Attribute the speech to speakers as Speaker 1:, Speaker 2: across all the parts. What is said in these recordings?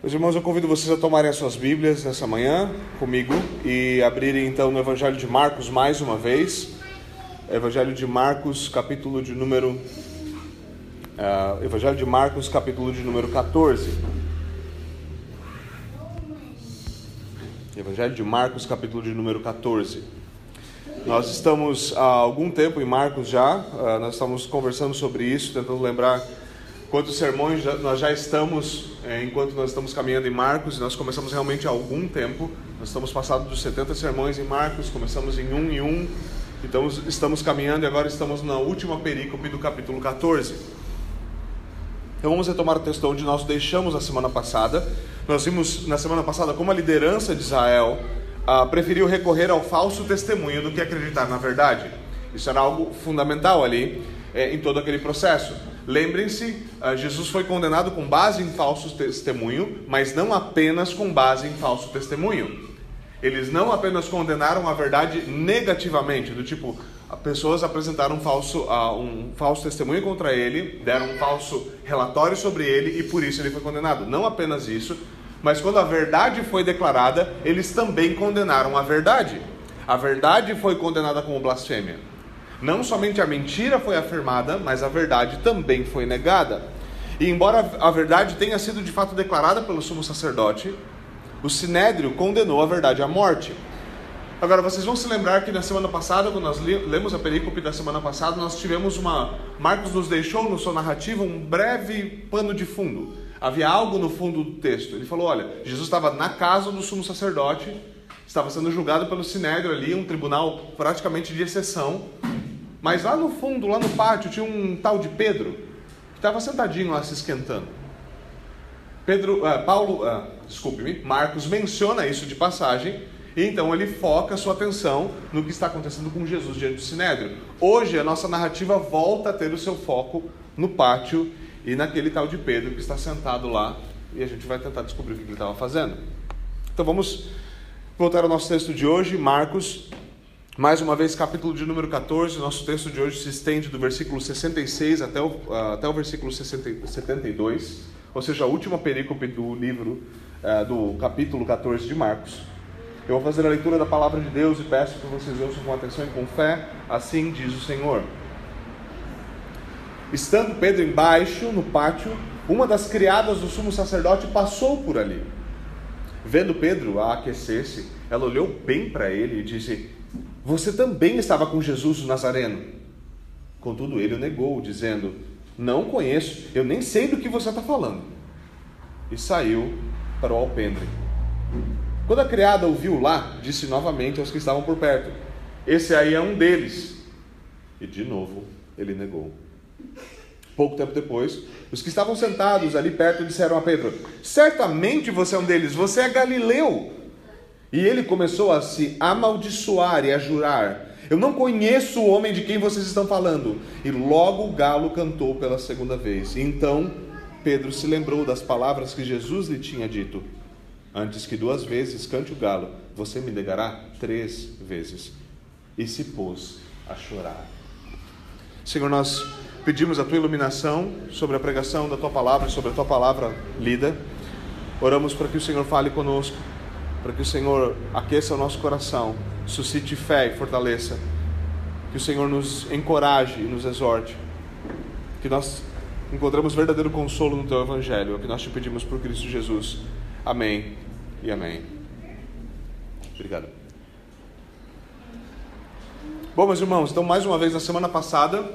Speaker 1: Meus irmãos, eu convido vocês a tomarem as suas Bíblias nessa manhã comigo e abrirem então no Evangelho de Marcos mais uma vez. Evangelho de Marcos, capítulo de número. Uh, Evangelho de Marcos, capítulo de número 14. Evangelho de Marcos, capítulo de número 14. Nós estamos há algum tempo em Marcos já, uh, nós estamos conversando sobre isso, tentando lembrar quantos sermões nós já estamos, é, enquanto nós estamos caminhando em Marcos, e nós começamos realmente há algum tempo, nós estamos passados dos 70 sermões em Marcos, começamos em um em um, então estamos caminhando e agora estamos na última perícope do capítulo 14. Então vamos retomar o texto onde nós deixamos a semana passada. Nós vimos na semana passada como a liderança de Israel ah, preferiu recorrer ao falso testemunho do que acreditar na verdade. Isso era algo fundamental ali é, em todo aquele processo. Lembrem-se, ah, Jesus foi condenado com base em falso testemunho, mas não apenas com base em falso testemunho. Eles não apenas condenaram a verdade negativamente, do tipo, pessoas apresentaram um falso, uh, um falso testemunho contra ele, deram um falso relatório sobre ele e por isso ele foi condenado. Não apenas isso, mas quando a verdade foi declarada, eles também condenaram a verdade. A verdade foi condenada como blasfêmia. Não somente a mentira foi afirmada, mas a verdade também foi negada. E embora a verdade tenha sido de fato declarada pelo sumo sacerdote, o sinédrio condenou a verdade à morte. Agora, vocês vão se lembrar que na semana passada, quando nós lemos a perícope da semana passada, nós tivemos uma. Marcos nos deixou no sua narrativa um breve pano de fundo. Havia algo no fundo do texto. Ele falou: olha, Jesus estava na casa do sumo sacerdote, estava sendo julgado pelo sinédrio ali, um tribunal praticamente de exceção. Mas lá no fundo, lá no pátio, tinha um tal de Pedro, que estava sentadinho lá se esquentando. Pedro, uh, Paulo, uh, desculpe-me, Marcos menciona isso de passagem, e então ele foca sua atenção no que está acontecendo com Jesus diante do Sinédrio. Hoje a nossa narrativa volta a ter o seu foco no pátio e naquele tal de Pedro que está sentado lá, e a gente vai tentar descobrir o que ele estava fazendo. Então vamos voltar ao nosso texto de hoje, Marcos mais uma vez, capítulo de número 14, nosso texto de hoje se estende do versículo 66 até o, uh, até o versículo 60, 72, ou seja, a última perícope do livro, uh, do capítulo 14 de Marcos. Eu vou fazer a leitura da palavra de Deus e peço que vocês ouçam com atenção e com fé, assim diz o Senhor. Estando Pedro embaixo, no pátio, uma das criadas do sumo sacerdote passou por ali. Vendo Pedro a aquecer-se, ela olhou bem para ele e disse: você também estava com Jesus o Nazareno. Contudo, ele o negou, dizendo: Não conheço, eu nem sei do que você está falando. E saiu para o alpendre. Quando a criada o viu lá, disse novamente aos que estavam por perto: Esse aí é um deles. E de novo ele negou. Pouco tempo depois, os que estavam sentados ali perto disseram a Pedro: Certamente você é um deles, você é galileu. E ele começou a se amaldiçoar e a jurar: Eu não conheço o homem de quem vocês estão falando. E logo o galo cantou pela segunda vez. Então Pedro se lembrou das palavras que Jesus lhe tinha dito: Antes que duas vezes cante o galo, você me negará três vezes. E se pôs a chorar. Senhor, nós pedimos a tua iluminação sobre a pregação da tua palavra, sobre a tua palavra lida. Oramos para que o Senhor fale conosco para que o Senhor aqueça o nosso coração, suscite fé e fortaleça, que o Senhor nos encoraje e nos exorte, que nós encontremos verdadeiro consolo no Teu Evangelho, é o que nós te pedimos por Cristo Jesus. Amém e amém. Obrigado. Bom, meus irmãos, então mais uma vez na semana passada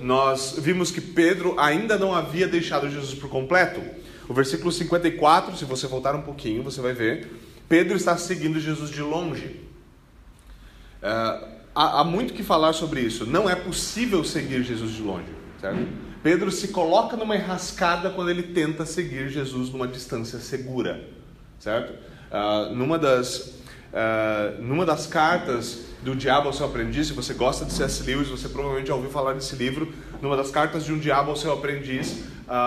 Speaker 1: nós vimos que Pedro ainda não havia deixado Jesus por completo. O versículo 54, se você voltar um pouquinho, você vai ver Pedro está seguindo Jesus de longe. Uh, há, há, muito que falar sobre isso. Não é possível seguir Jesus de longe, certo? Pedro se coloca numa enrascada quando ele tenta seguir Jesus numa distância segura, certo? Uh, numa das Uh, numa das cartas do Diabo ao seu aprendiz, se você gosta de C.S. Lewis, você provavelmente já ouviu falar desse livro. Numa das cartas de um diabo ao seu aprendiz,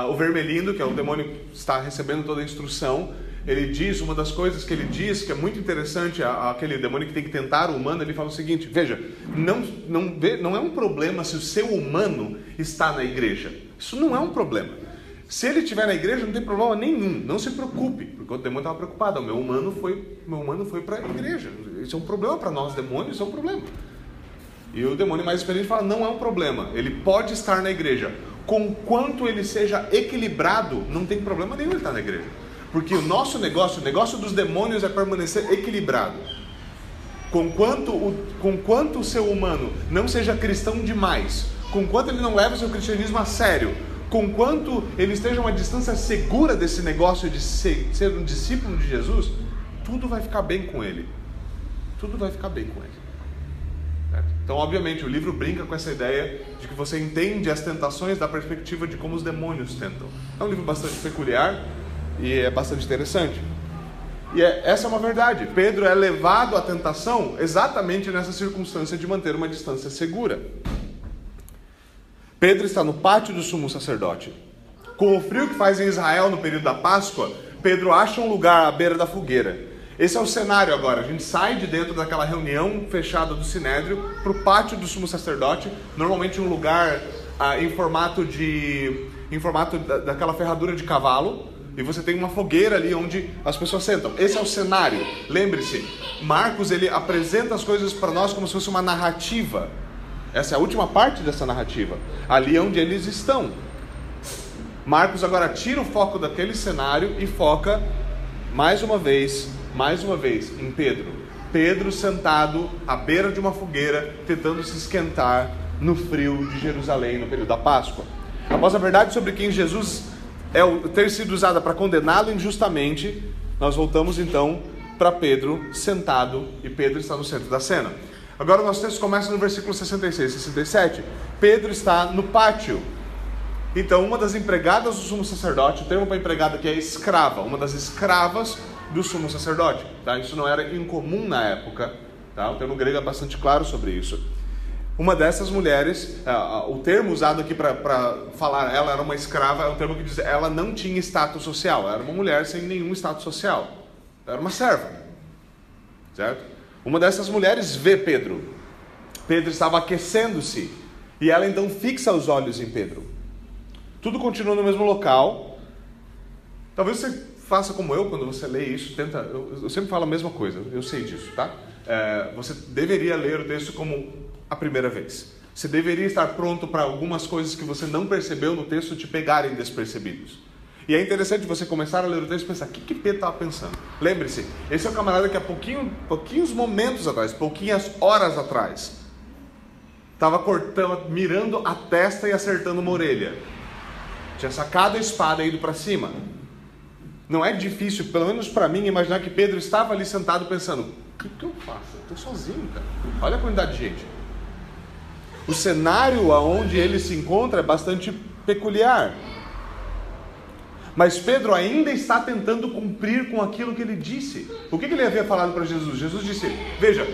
Speaker 1: o Vermelindo, que é o demônio que está recebendo toda a instrução, ele diz, uma das coisas que ele diz, que é muito interessante, aquele demônio que tem que tentar o humano, ele fala o seguinte: veja, não, não, não é um problema se o seu humano está na igreja. Isso não é um problema. Se ele estiver na igreja, não tem problema nenhum. Não se preocupe, porque o demônio estava preocupado. O meu humano foi, meu humano foi para a igreja. Isso é um problema para nós, demônios, isso é um problema. E o demônio mais experiente fala: não é um problema. Ele pode estar na igreja. Conquanto ele seja equilibrado, não tem problema nenhum ele estar na igreja. Porque o nosso negócio, o negócio dos demônios é permanecer equilibrado. Conquanto o, conquanto o seu humano não seja cristão demais, conquanto ele não leve o seu cristianismo a sério, conquanto ele esteja a uma distância segura desse negócio de ser, ser um discípulo de Jesus, tudo vai ficar bem com ele. Tudo vai ficar bem com ele. Então, obviamente, o livro brinca com essa ideia de que você entende as tentações da perspectiva de como os demônios tentam. É um livro bastante peculiar e é bastante interessante. E é, essa é uma verdade. Pedro é levado à tentação exatamente nessa circunstância de manter uma distância segura. Pedro está no pátio do sumo sacerdote. Com o frio que faz em Israel no período da Páscoa, Pedro acha um lugar à beira da fogueira. Esse é o cenário agora. A gente sai de dentro daquela reunião fechada do Sinédrio para o pátio do sumo sacerdote, normalmente um lugar ah, em formato de, em formato da, daquela ferradura de cavalo, e você tem uma fogueira ali onde as pessoas sentam. Esse é o cenário. Lembre-se, Marcos ele apresenta as coisas para nós como se fosse uma narrativa. Essa é a última parte dessa narrativa. Ali é onde eles estão. Marcos agora tira o foco daquele cenário e foca mais uma vez, mais uma vez em Pedro. Pedro sentado à beira de uma fogueira, tentando se esquentar no frio de Jerusalém no período da Páscoa. Após a verdade sobre quem Jesus é ter sido usada para condená-lo injustamente, nós voltamos então para Pedro sentado e Pedro está no centro da cena. Agora o nosso texto começa no versículo 66 e 67. Pedro está no pátio. Então, uma das empregadas do sumo sacerdote, o termo para empregada aqui é escrava, uma das escravas do sumo sacerdote. Tá? Isso não era incomum na época. Tá? O termo grego é bastante claro sobre isso. Uma dessas mulheres, uh, o termo usado aqui para falar ela era uma escrava, é um termo que diz ela não tinha status social, era uma mulher sem nenhum status social, era uma serva, certo? Uma dessas mulheres vê Pedro. Pedro estava aquecendo-se e ela então fixa os olhos em Pedro. Tudo continua no mesmo local. Talvez você faça como eu quando você lê isso, tenta. Eu, eu sempre falo a mesma coisa, eu sei disso, tá? É, você deveria ler o texto como a primeira vez. Você deveria estar pronto para algumas coisas que você não percebeu no texto te pegarem despercebidos. E é interessante você começar a ler o texto e pensar, o que, que Pedro estava pensando? Lembre-se, esse é o camarada que há pouquinho, pouquinhos momentos atrás, pouquinhas horas atrás, estava cortando, mirando a testa e acertando uma orelha. Tinha sacado a espada e ido para cima. Não é difícil, pelo menos para mim, imaginar que Pedro estava ali sentado pensando: o que, que eu faço? Eu estou sozinho, cara. Olha a quantidade de gente. O cenário aonde ele se encontra é bastante peculiar. Mas Pedro ainda está tentando cumprir com aquilo que ele disse. O que, ele havia falado para Jesus? Jesus disse: Veja,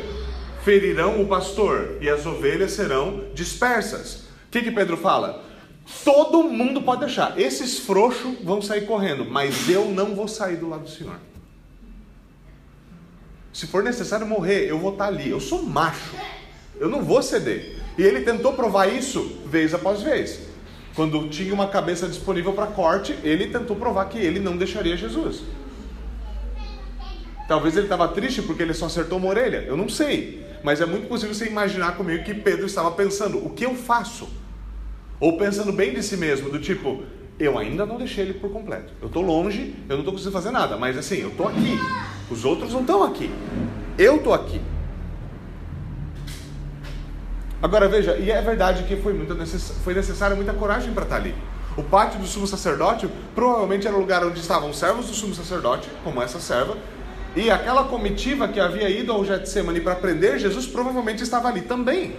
Speaker 1: ferirão o pastor e as ovelhas serão dispersas. O que, que Pedro fala? Todo mundo pode deixar. Esses frouxos vão sair correndo, mas eu não vou sair do lado do Senhor. Se for necessário morrer, eu vou estar ali. Eu sou macho. Eu não vou ceder. E ele tentou provar isso vez após vez. Quando tinha uma cabeça disponível para corte, ele tentou provar que ele não deixaria Jesus. Talvez ele estava triste porque ele só acertou uma orelha, eu não sei. Mas é muito possível você imaginar comigo que Pedro estava pensando: o que eu faço? Ou pensando bem de si mesmo, do tipo: eu ainda não deixei ele por completo. Eu estou longe, eu não estou conseguindo fazer nada, mas assim, eu estou aqui. Os outros não estão aqui. Eu estou aqui. Agora veja, e é verdade que foi, muito necess... foi necessária muita coragem para estar ali. O pátio do sumo sacerdote provavelmente era o lugar onde estavam servos do sumo sacerdote, como essa serva, e aquela comitiva que havia ido ao Getsemane para prender Jesus provavelmente estava ali também.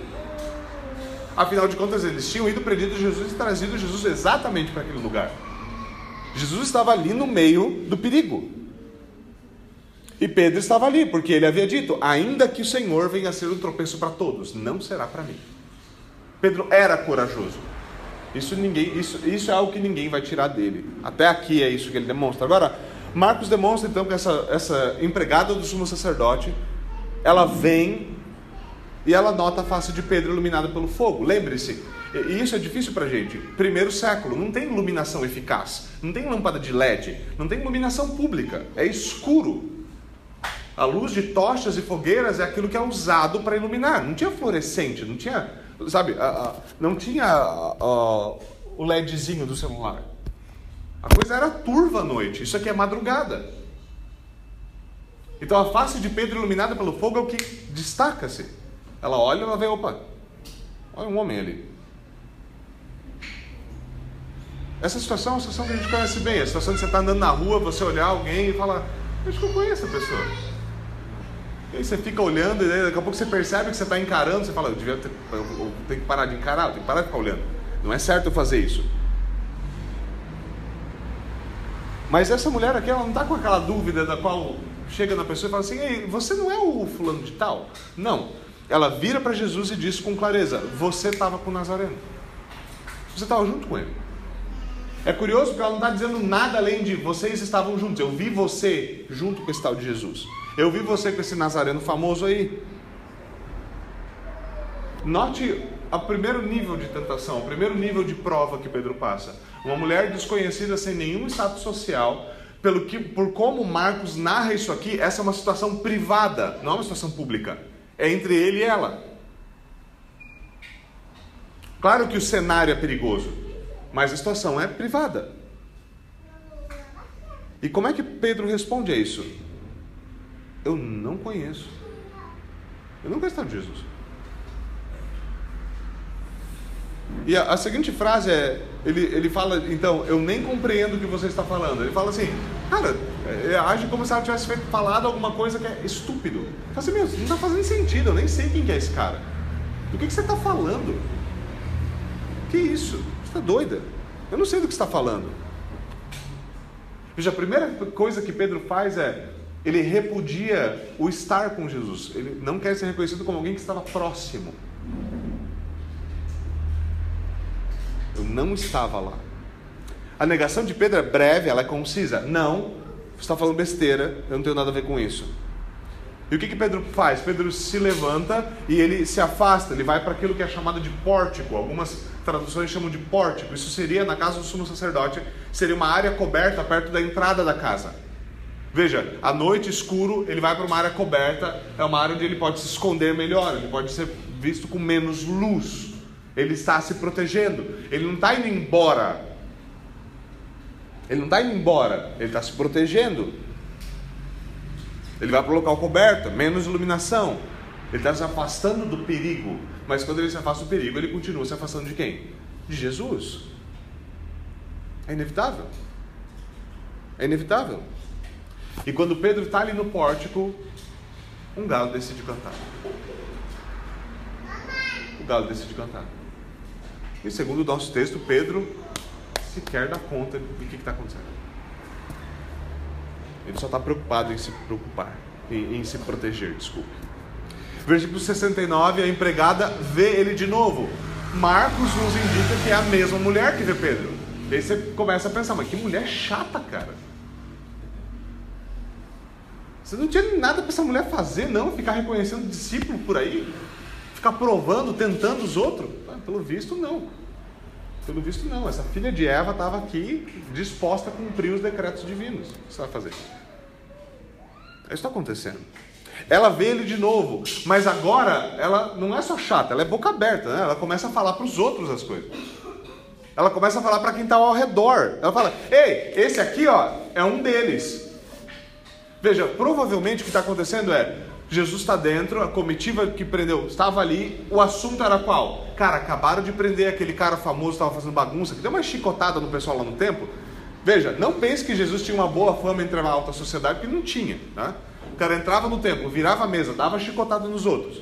Speaker 1: Afinal de contas, eles tinham ido prender Jesus e trazido Jesus exatamente para aquele lugar. Jesus estava ali no meio do perigo. E Pedro estava ali, porque ele havia dito: ainda que o Senhor venha a ser um tropeço para todos, não será para mim. Pedro era corajoso. Isso, ninguém, isso, isso é algo que ninguém vai tirar dele. Até aqui é isso que ele demonstra. Agora, Marcos demonstra então que essa, essa empregada do sumo sacerdote, ela vem e ela nota a face de Pedro iluminada pelo fogo. Lembre-se, E isso é difícil para gente. Primeiro século, não tem iluminação eficaz, não tem lâmpada de LED, não tem iluminação pública, é escuro. A luz de tochas e fogueiras é aquilo que é usado para iluminar. Não tinha fluorescente, não tinha, sabe, não tinha o LEDzinho do celular. A coisa era turva à noite. Isso aqui é madrugada. Então a face de Pedro iluminada pelo fogo é o que destaca-se. Ela olha e ela vê, opa, olha um homem ali. Essa situação é uma situação que a gente conhece bem. A situação de você estar andando na rua, você olhar alguém e falar, acho que eu conheço a pessoa. E aí você fica olhando e daqui a pouco você percebe que você está encarando, você fala, eu, devia ter, eu, eu tenho que parar de encarar, eu tenho que parar de ficar olhando. Não é certo eu fazer isso. Mas essa mulher aqui, ela não está com aquela dúvida da qual chega na pessoa e fala assim, Ei, você não é o fulano de tal? Não. Ela vira para Jesus e diz com clareza, você estava com o Nazareno. Você estava junto com ele. É curioso porque ela não está dizendo nada além de vocês estavam juntos. Eu vi você junto com esse tal de Jesus. Eu vi você com esse nazareno famoso aí. Note o primeiro nível de tentação, o primeiro nível de prova que Pedro passa. Uma mulher desconhecida sem nenhum status social, pelo que, por como Marcos narra isso aqui, essa é uma situação privada, não é uma situação pública. É entre ele e ela. Claro que o cenário é perigoso, mas a situação é privada. E como é que Pedro responde a isso? Eu não conheço. Eu não conheço de Jesus. E a, a, seguinte frase é: ele, ele fala, então, eu nem compreendo o que você está falando. Ele fala assim, cara, é, age como se ela tivesse feito, falado alguma coisa que é estúpido. Fala assim, meu, não está fazendo sentido, eu nem sei quem que é esse cara. Do que, que você está falando? Que isso? Você está doida? Eu não sei do que está falando. Veja, a primeira coisa que Pedro faz é ele repudia o estar com Jesus. Ele não quer ser reconhecido como alguém que estava próximo. Eu não estava lá. A negação de Pedro é breve, ela é concisa. Não, você está falando besteira, eu não tenho nada a ver com isso. E o que, que Pedro faz? Pedro se levanta e ele se afasta, ele vai para aquilo que é chamado de pórtico. Algumas traduções chamam de pórtico. Isso seria, na casa do sumo sacerdote, seria uma área coberta perto da entrada da casa. Veja, à noite escuro, ele vai para uma área coberta, é uma área onde ele pode se esconder melhor, ele pode ser visto com menos luz. Ele está se protegendo, ele não está indo embora. Ele não está indo embora, ele está se protegendo. Ele vai para o local coberto, menos iluminação. Ele está se afastando do perigo. Mas quando ele se afasta do perigo, ele continua se afastando de quem? De Jesus. É inevitável. É inevitável. E quando Pedro está ali no pórtico, um galo decide cantar. O galo decide cantar. E segundo o nosso texto, Pedro sequer dá conta do que está acontecendo. Ele só está preocupado em se preocupar, em, em se proteger, desculpe. Versículo 69, a empregada vê ele de novo. Marcos nos indica que é a mesma mulher que vê Pedro. Aí você começa a pensar, mas que mulher chata, cara. Você não tinha nada para essa mulher fazer, não, ficar reconhecendo discípulo por aí, ficar provando, tentando os outros. Ah, pelo visto, não. Pelo visto, não. Essa filha de Eva estava aqui disposta a cumprir os decretos divinos. O que você vai fazer? Isso está acontecendo. Ela vê ele de novo, mas agora ela não é só chata, ela é boca aberta, né? Ela começa a falar para os outros as coisas. Ela começa a falar para quem está ao redor. Ela fala: Ei, esse aqui ó, é um deles. Veja, provavelmente o que está acontecendo é Jesus está dentro, a comitiva que prendeu estava ali, o assunto era qual? Cara, acabaram de prender aquele cara famoso que estava fazendo bagunça, que deu uma chicotada no pessoal lá no templo. Veja, não pense que Jesus tinha uma boa fama entre a alta sociedade, porque não tinha. Tá? O cara entrava no templo, virava a mesa, dava chicotada nos outros,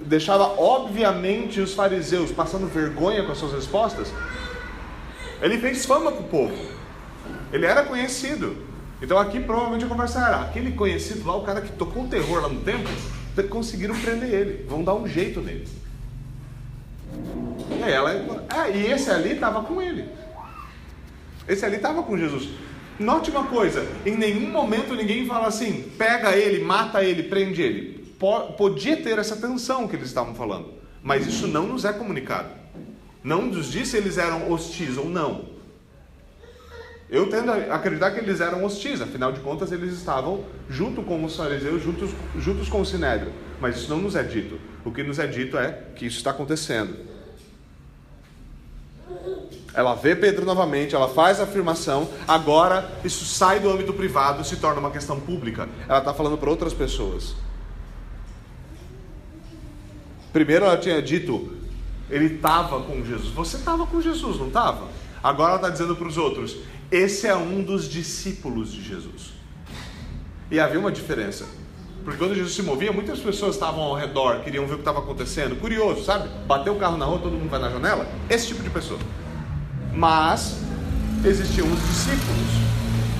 Speaker 1: deixava obviamente os fariseus passando vergonha com as suas respostas. Ele fez fama para o povo, ele era conhecido. Então aqui provavelmente a conversa era aquele conhecido lá, o cara que tocou o terror lá no templo, conseguiram prender ele, vão dar um jeito nele. E ela, ah, e esse ali estava com ele. Esse ali estava com Jesus. Note uma coisa, em nenhum momento ninguém fala assim, pega ele, mata ele, prende ele. Podia ter essa tensão que eles estavam falando, mas isso não nos é comunicado. Não nos diz se eles eram hostis ou não. Eu tendo a acreditar que eles eram hostis, afinal de contas eles estavam junto com os fariseus, juntos, juntos com o sinédrio. Mas isso não nos é dito. O que nos é dito é que isso está acontecendo. Ela vê Pedro novamente, ela faz a afirmação, agora isso sai do âmbito privado e se torna uma questão pública. Ela está falando para outras pessoas. Primeiro ela tinha dito, ele estava com Jesus. Você estava com Jesus, não estava? Agora ela está dizendo para os outros, esse é um dos discípulos de Jesus. E havia uma diferença. Porque quando Jesus se movia, muitas pessoas estavam ao redor, queriam ver o que estava acontecendo. Curioso, sabe? Bateu o carro na rua, todo mundo vai na janela. Esse tipo de pessoa. Mas existiam os discípulos.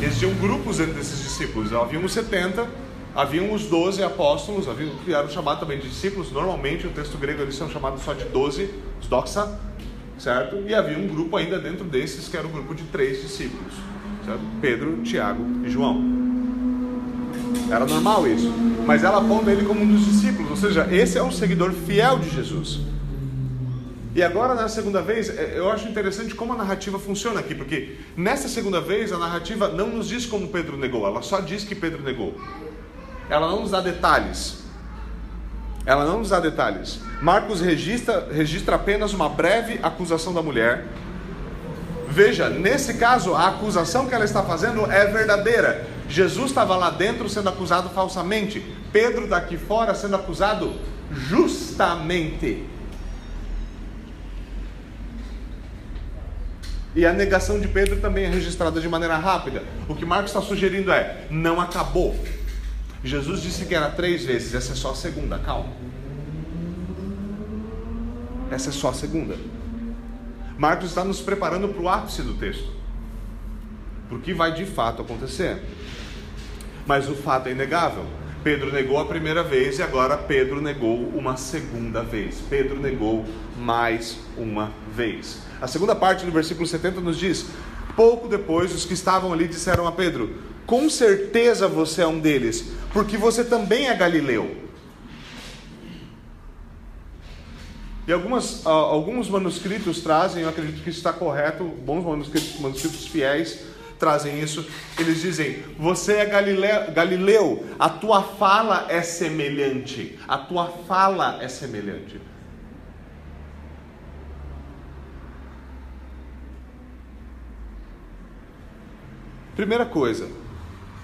Speaker 1: Existiam grupos entre esses discípulos. Havia uns 70, haviam os 12 apóstolos, haviam, eram chamados também de discípulos. Normalmente, o texto grego eles são chamados só de 12, os doxa certo? E havia um grupo ainda dentro desses que era o um grupo de três discípulos, certo? Pedro, Tiago e João. Era normal isso, mas ela aponta ele como um dos discípulos, ou seja, esse é um seguidor fiel de Jesus. E agora, na segunda vez, é, eu acho interessante como a narrativa funciona aqui, porque nessa segunda vez a narrativa não nos diz como Pedro negou, ela só diz que Pedro negou. Ela não nos dá detalhes. Ela não nos dá detalhes. Marcos registra, registra apenas uma breve acusação da mulher. Veja, nesse caso, a acusação que ela está fazendo é verdadeira. Jesus estava lá dentro sendo acusado falsamente. Pedro daqui fora sendo acusado justamente. E a negação de Pedro também é registrada de maneira rápida. O que Marcos está sugerindo é: não acabou. Jesus disse que era três vezes, essa é só a segunda, calma. Essa é só a segunda. Marcos está nos preparando para o ápice do texto, para o que vai de fato acontecer. Mas o fato é inegável. Pedro negou a primeira vez e agora Pedro negou uma segunda vez. Pedro negou mais uma vez. A segunda parte do versículo 70 nos diz: Pouco depois, os que estavam ali disseram a Pedro: Com certeza você é um deles, porque você também é galileu. E algumas, alguns manuscritos trazem, eu acredito que isso está correto, bons manuscritos, manuscritos fiéis trazem isso. Eles dizem: Você é galileu, galileu, a tua fala é semelhante. A tua fala é semelhante. Primeira coisa,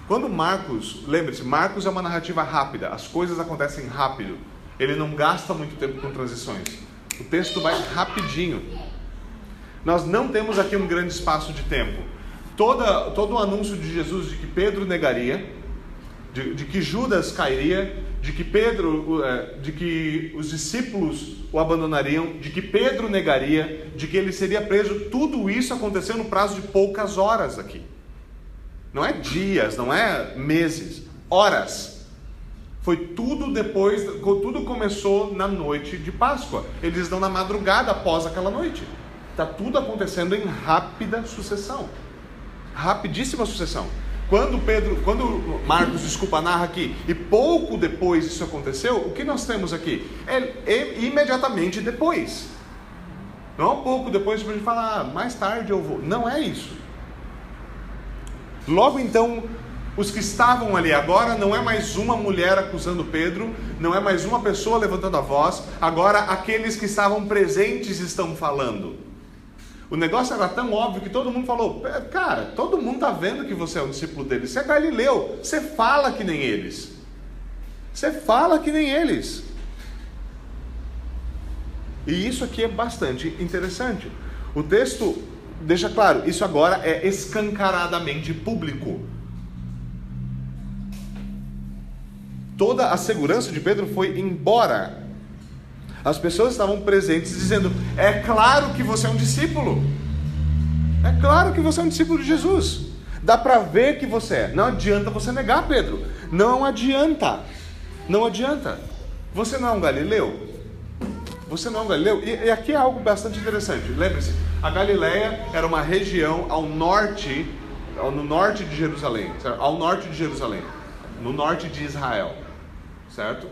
Speaker 1: quando Marcos, lembre-se, Marcos é uma narrativa rápida, as coisas acontecem rápido. Ele não gasta muito tempo com transições. O texto vai rapidinho. Nós não temos aqui um grande espaço de tempo. Toda, todo o anúncio de Jesus de que Pedro negaria, de, de que Judas cairia, de que Pedro, é, de que os discípulos o abandonariam, de que Pedro negaria, de que ele seria preso, tudo isso aconteceu no prazo de poucas horas aqui. Não é dias, não é meses, horas. Foi tudo depois, tudo começou na noite de Páscoa. Eles estão na madrugada após aquela noite. Está tudo acontecendo em rápida sucessão. Rapidíssima sucessão. Quando Pedro, quando Marcos, desculpa, narra aqui, e pouco depois isso aconteceu, o que nós temos aqui? É, é imediatamente depois. Não é um pouco depois para a gente falar, ah, mais tarde eu vou. Não é isso. Logo então, os que estavam ali agora não é mais uma mulher acusando Pedro, não é mais uma pessoa levantando a voz, agora aqueles que estavam presentes estão falando. O negócio era tão óbvio que todo mundo falou: Cara, todo mundo está vendo que você é um discípulo deles, você é galileu, você fala que nem eles. Você fala que nem eles. E isso aqui é bastante interessante. O texto deixa claro, isso agora é escancaradamente público. Toda a segurança de Pedro foi embora. As pessoas estavam presentes dizendo: É claro que você é um discípulo. É claro que você é um discípulo de Jesus. Dá para ver que você é. Não adianta você negar, Pedro. Não adianta. Não adianta. Você não é um galileu? Você não é um galileu? E, e aqui é algo bastante interessante. Lembre-se, a Galileia era uma região ao norte, no norte de Jerusalém, certo? ao norte de Jerusalém, no norte de Israel, certo?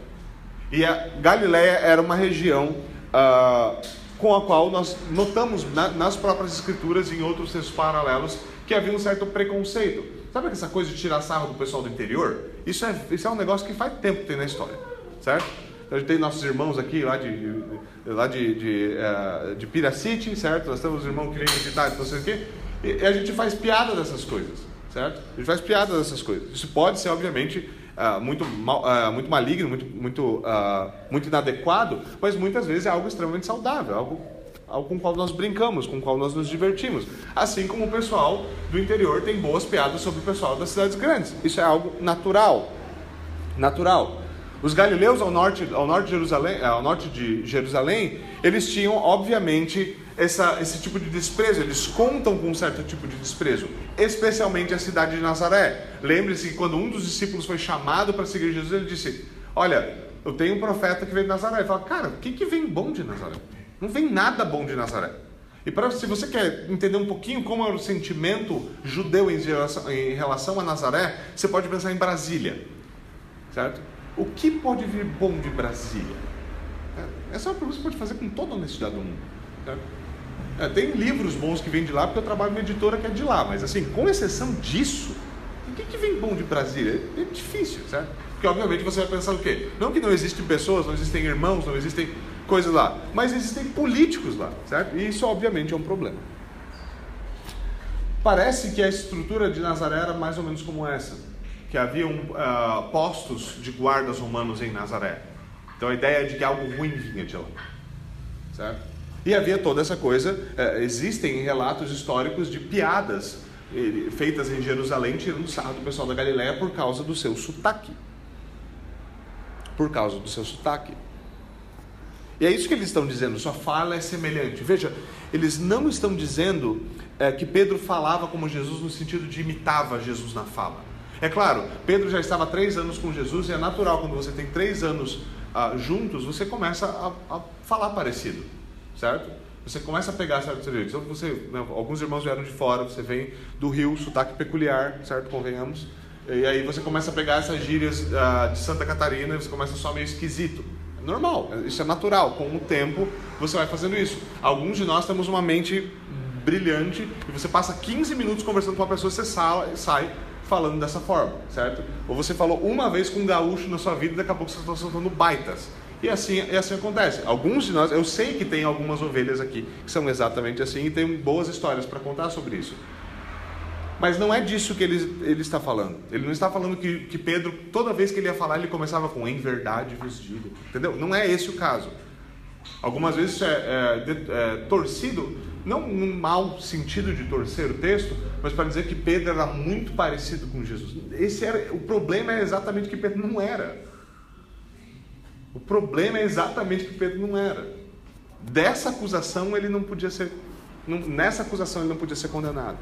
Speaker 1: E a Galileia era uma região uh, com a qual nós notamos na, nas próprias escrituras e em outros textos paralelos que havia um certo preconceito. Sabe essa coisa de tirar sarro do pessoal do interior? Isso é, isso é um negócio que faz tempo que tem na história, certo? A gente tem nossos irmãos aqui lá de, lá de, de, uh, de Piracite, certo? Nós temos irmãos que vêm visitar, não sei o quê. E a gente faz piada dessas coisas, certo? A gente faz piada dessas coisas. Isso pode ser, obviamente, uh, muito, mal, uh, muito maligno, muito, muito, muito inadequado, mas muitas vezes é algo extremamente saudável, algo, algo com o qual nós brincamos, com o qual nós nos divertimos. Assim como o pessoal do interior tem boas piadas sobre o pessoal das cidades grandes. Isso é algo natural. Natural. Os galileus ao norte, ao norte de Jerusalém, ao norte de Jerusalém eles tinham, obviamente, essa, esse tipo de desprezo, eles contam com um certo tipo de desprezo, especialmente a cidade de Nazaré. Lembre-se que quando um dos discípulos foi chamado para seguir Jesus, ele disse: Olha, eu tenho um profeta que veio de Nazaré. Ele fala: Cara, o que, que vem bom de Nazaré? Não vem nada bom de Nazaré. E para se você quer entender um pouquinho como é o sentimento judeu em relação, em relação a Nazaré, você pode pensar em Brasília, certo? O que pode vir bom de Brasília? É, essa é uma pergunta que você pode fazer com toda honestidade do mundo. Certo? É, tem livros bons que vêm de lá, porque eu trabalho numa editora que é de lá, mas assim, com exceção disso, o que, que vem bom de Brasília? É difícil, certo? Porque obviamente você vai pensar o quê? Não que não existem pessoas, não existem irmãos, não existem coisas lá, mas existem políticos lá, certo? E isso obviamente é um problema. Parece que a estrutura de Nazaré era mais ou menos como essa, que haviam uh, postos de guardas romanos em Nazaré. Então a ideia é de que algo ruim vinha de lá, certo? E havia toda essa coisa, é, existem relatos históricos de piadas feitas em Jerusalém tirando sarro do pessoal da Galiléia por causa do seu sotaque. Por causa do seu sotaque. E é isso que eles estão dizendo, sua fala é semelhante. Veja, eles não estão dizendo é, que Pedro falava como Jesus no sentido de imitava Jesus na fala. É claro, Pedro já estava três anos com Jesus e é natural quando você tem três anos ah, juntos, você começa a, a falar parecido certo? Você começa a pegar certos. Então, você, né, alguns irmãos vieram de fora, você vem do Rio, sotaque peculiar, certo? Convenhamos. E aí você começa a pegar essas gírias uh, de Santa Catarina e você começa soar meio esquisito. É normal, isso é natural. Com o tempo você vai fazendo isso. Alguns de nós temos uma mente brilhante e você passa 15 minutos conversando com uma pessoa você sai, sai falando dessa forma, certo? Ou você falou uma vez com um gaúcho na sua vida e daqui a pouco você está soltando baitas. E assim, e assim acontece. Alguns de nós, eu sei que tem algumas ovelhas aqui que são exatamente assim e tem boas histórias para contar sobre isso. Mas não é disso que ele, ele está falando. Ele não está falando que, que Pedro, toda vez que ele ia falar, ele começava com em verdade vos digo. Entendeu? Não é esse o caso. Algumas vezes é, é, é torcido, não num mau sentido de torcer o texto, mas para dizer que Pedro era muito parecido com Jesus. Esse era, o problema é exatamente que Pedro não era. O problema é exatamente que Pedro não era. Dessa acusação ele não podia ser, nessa acusação ele não podia ser condenado.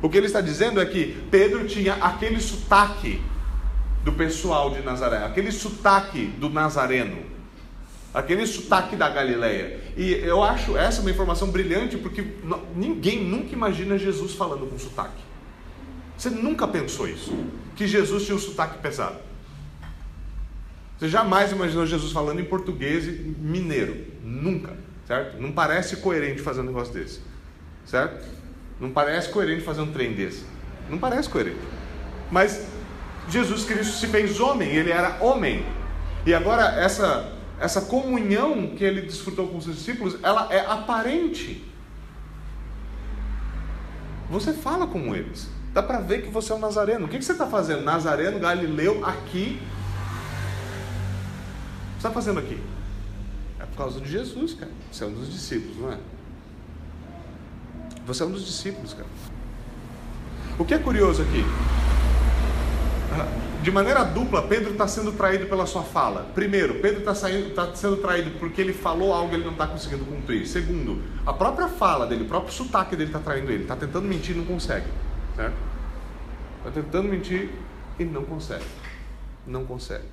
Speaker 1: O que ele está dizendo é que Pedro tinha aquele sotaque do pessoal de Nazaré, aquele sotaque do nazareno, aquele sotaque da Galileia. E eu acho essa uma informação brilhante porque ninguém nunca imagina Jesus falando com sotaque. Você nunca pensou isso, que Jesus tinha um sotaque pesado. Você jamais imaginou Jesus falando em português mineiro. Nunca. Certo? Não parece coerente fazer um negócio desse. Certo? Não parece coerente fazer um trem desse. Não parece coerente. Mas Jesus Cristo se fez homem, ele era homem. E agora essa essa comunhão que ele desfrutou com os discípulos, ela é aparente. Você fala como eles. Dá para ver que você é um nazareno. O que você está fazendo? Nazareno, Galileu, aqui está fazendo aqui? É por causa de Jesus, cara. Você é um dos discípulos, não é? Você é um dos discípulos, cara. O que é curioso aqui? De maneira dupla, Pedro está sendo traído pela sua fala. Primeiro, Pedro está tá sendo traído porque ele falou algo que ele não está conseguindo cumprir. Segundo, a própria fala dele, o próprio sotaque dele está traindo ele. Está tentando mentir e não consegue. Certo? Está tentando mentir e não consegue. Não consegue.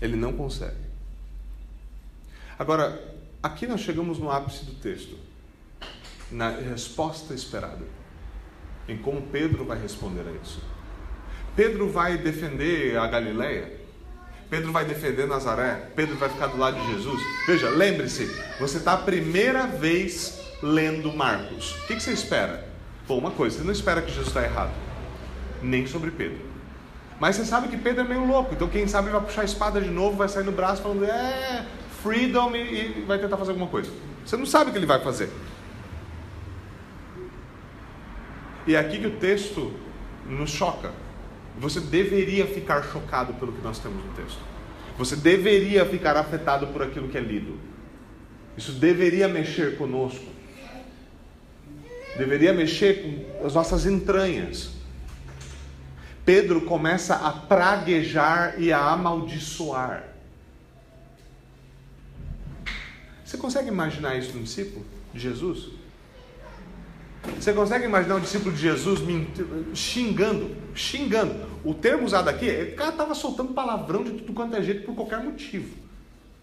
Speaker 1: Ele não consegue. Agora, aqui nós chegamos no ápice do texto, na resposta esperada, em como Pedro vai responder a isso. Pedro vai defender a Galileia. Pedro vai defender Nazaré? Pedro vai ficar do lado de Jesus? Veja, lembre-se, você está a primeira vez lendo Marcos. O que, que você espera? Bom, uma coisa, você não espera que Jesus está errado, nem sobre Pedro. Mas você sabe que Pedro é meio louco, então quem sabe vai puxar a espada de novo, vai sair no braço falando, é, freedom, e, e vai tentar fazer alguma coisa. Você não sabe o que ele vai fazer. E é aqui que o texto nos choca. Você deveria ficar chocado pelo que nós temos no texto. Você deveria ficar afetado por aquilo que é lido. Isso deveria mexer conosco. Deveria mexer com as nossas entranhas. Pedro começa a praguejar e a amaldiçoar. Você consegue imaginar isso no discípulo de Jesus? Você consegue imaginar um discípulo de Jesus xingando, xingando. O termo usado aqui, o cara estava soltando palavrão de tudo quanto é jeito por qualquer motivo.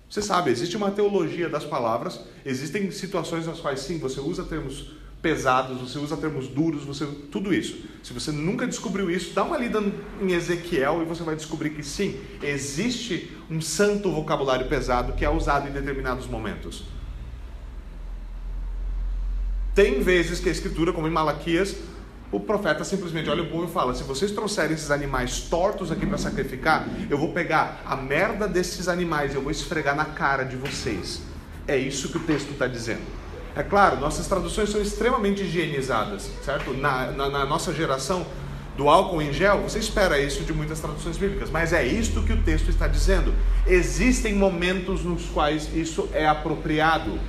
Speaker 1: Você sabe, existe uma teologia das palavras, existem situações nas quais sim, você usa termos pesados, você usa termos duros, você tudo isso. Se você nunca descobriu isso, dá uma lida em Ezequiel e você vai descobrir que sim, existe um santo vocabulário pesado que é usado em determinados momentos. Tem vezes que a escritura, como em Malaquias, o profeta simplesmente olha o povo e fala: se vocês trouxerem esses animais tortos aqui para sacrificar, eu vou pegar a merda desses animais e eu vou esfregar na cara de vocês. É isso que o texto está dizendo. É claro, nossas traduções são extremamente higienizadas, certo? Na, na, na, nossa geração do álcool em gel, você espera isso de muitas traduções bíblicas, mas é isto que o texto está dizendo. Existem momentos nos quais isso é apropriado.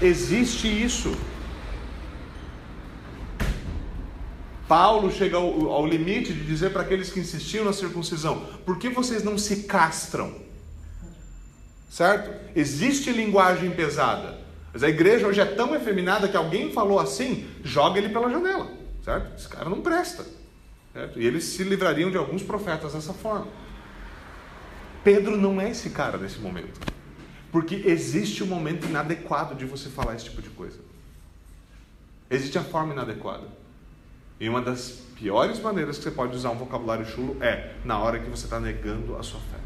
Speaker 1: Existe isso. Paulo chega ao, ao limite de dizer para aqueles que insistiam na circuncisão: por que vocês não se castram? Certo? Existe linguagem pesada. Mas a igreja hoje é tão efeminada que alguém falou assim, joga ele pela janela. Certo? Esse cara não presta. Certo? E eles se livrariam de alguns profetas dessa forma. Pedro não é esse cara nesse momento. Porque existe um momento inadequado de você falar esse tipo de coisa. Existe a forma inadequada. E uma das piores maneiras que você pode usar um vocabulário chulo é na hora que você está negando a sua fé.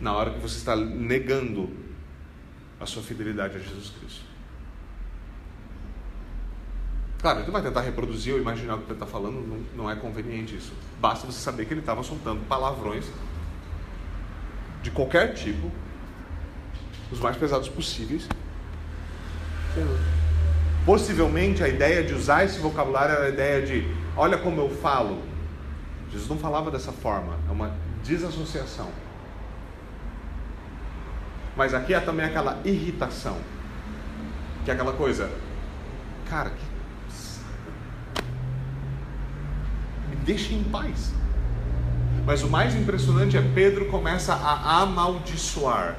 Speaker 1: Na hora que você está negando a sua fidelidade a Jesus Cristo. Claro, ele vai tentar reproduzir ou imaginar o que ele está falando, não, não é conveniente isso. Basta você saber que ele estava soltando palavrões de qualquer tipo os mais pesados possíveis. Possivelmente a ideia de usar esse vocabulário era a ideia de, olha como eu falo. Jesus não falava dessa forma, é uma desassociação. Mas aqui é também aquela irritação, que é aquela coisa, cara, que... me deixa em paz. Mas o mais impressionante é Pedro começa a amaldiçoar.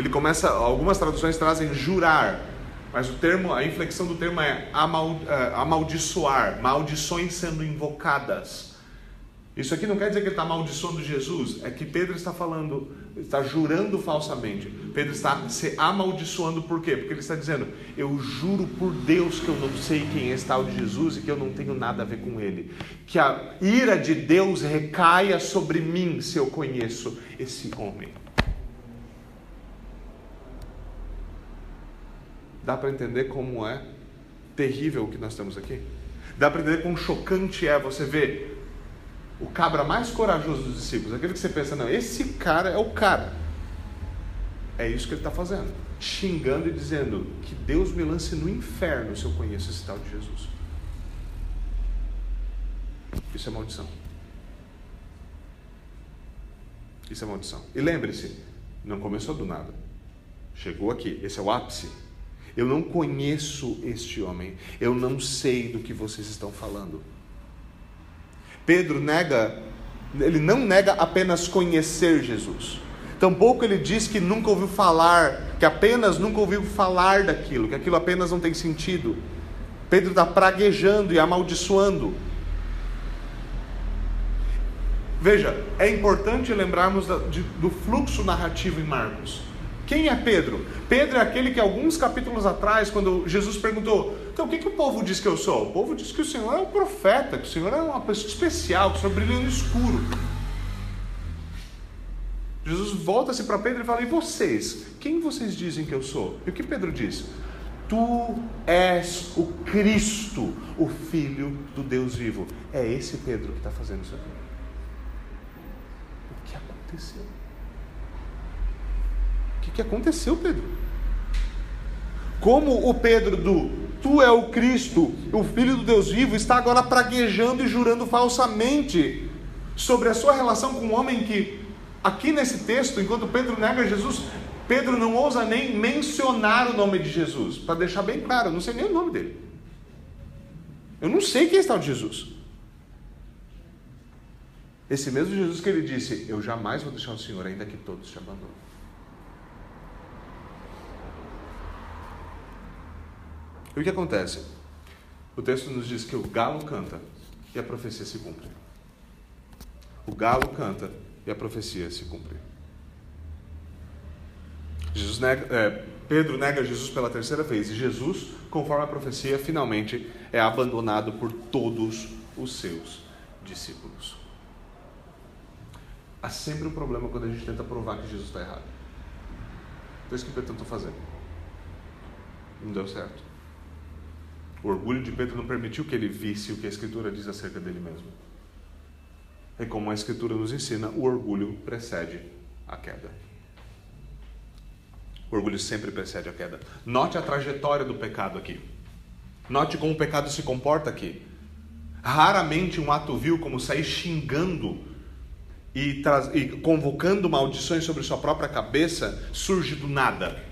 Speaker 1: Ele começa, algumas traduções trazem jurar, mas o termo, a inflexão do termo é eh, amaldiçoar, maldições sendo invocadas. Isso aqui não quer dizer que ele está amaldiçoando Jesus, é que Pedro está falando, está jurando falsamente. Pedro está se amaldiçoando por quê? Porque ele está dizendo: Eu juro por Deus que eu não sei quem é esse tal de Jesus e que eu não tenho nada a ver com ele. Que a ira de Deus recaia sobre mim se eu conheço esse homem. Dá para entender como é terrível o que nós temos aqui? Dá para entender quão chocante é você ver o cabra mais corajoso dos discípulos, aquele que você pensa, não, esse cara é o cara. É isso que ele está fazendo, xingando e dizendo que Deus me lance no inferno se eu conheço esse tal de Jesus. Isso é maldição. Isso é maldição. E lembre-se, não começou do nada. Chegou aqui, esse é o ápice. Eu não conheço este homem. Eu não sei do que vocês estão falando. Pedro nega, ele não nega apenas conhecer Jesus. Tampouco ele diz que nunca ouviu falar, que apenas nunca ouviu falar daquilo, que aquilo apenas não tem sentido. Pedro está praguejando e amaldiçoando. Veja, é importante lembrarmos do fluxo narrativo em Marcos. Quem é Pedro? Pedro é aquele que alguns capítulos atrás, quando Jesus perguntou: Então o que, que o povo diz que eu sou? O povo diz que o Senhor é um profeta, que o Senhor é uma pessoa especial, que o Senhor brilha no escuro. Jesus volta-se para Pedro e fala: E vocês? Quem vocês dizem que eu sou? E o que Pedro diz? Tu és o Cristo, o Filho do Deus vivo. É esse Pedro que está fazendo isso aqui. O que aconteceu? O que, que aconteceu, Pedro? Como o Pedro do Tu é o Cristo, o Filho do Deus vivo, está agora praguejando e jurando falsamente sobre a sua relação com um homem que, aqui nesse texto, enquanto Pedro nega Jesus, Pedro não ousa nem mencionar o nome de Jesus, para deixar bem claro, eu não sei nem o nome dele. Eu não sei quem está o Jesus. Esse mesmo Jesus que ele disse: Eu jamais vou deixar o Senhor, ainda que todos te abandonem. E o que acontece? O texto nos diz que o galo canta e a profecia se cumpre. O galo canta e a profecia se cumpre. Jesus nega, é, Pedro nega Jesus pela terceira vez e Jesus, conforme a profecia, finalmente é abandonado por todos os seus discípulos. Há sempre um problema quando a gente tenta provar que Jesus está errado. Foi isso que Pedro tentou fazer. Não deu certo. O orgulho de Pedro não permitiu que ele visse o que a Escritura diz acerca dele mesmo. E como a Escritura nos ensina, o orgulho precede a queda. O orgulho sempre precede a queda. Note a trajetória do pecado aqui. Note como o pecado se comporta aqui. Raramente um ato vil como sair xingando e, e convocando maldições sobre sua própria cabeça surge do nada.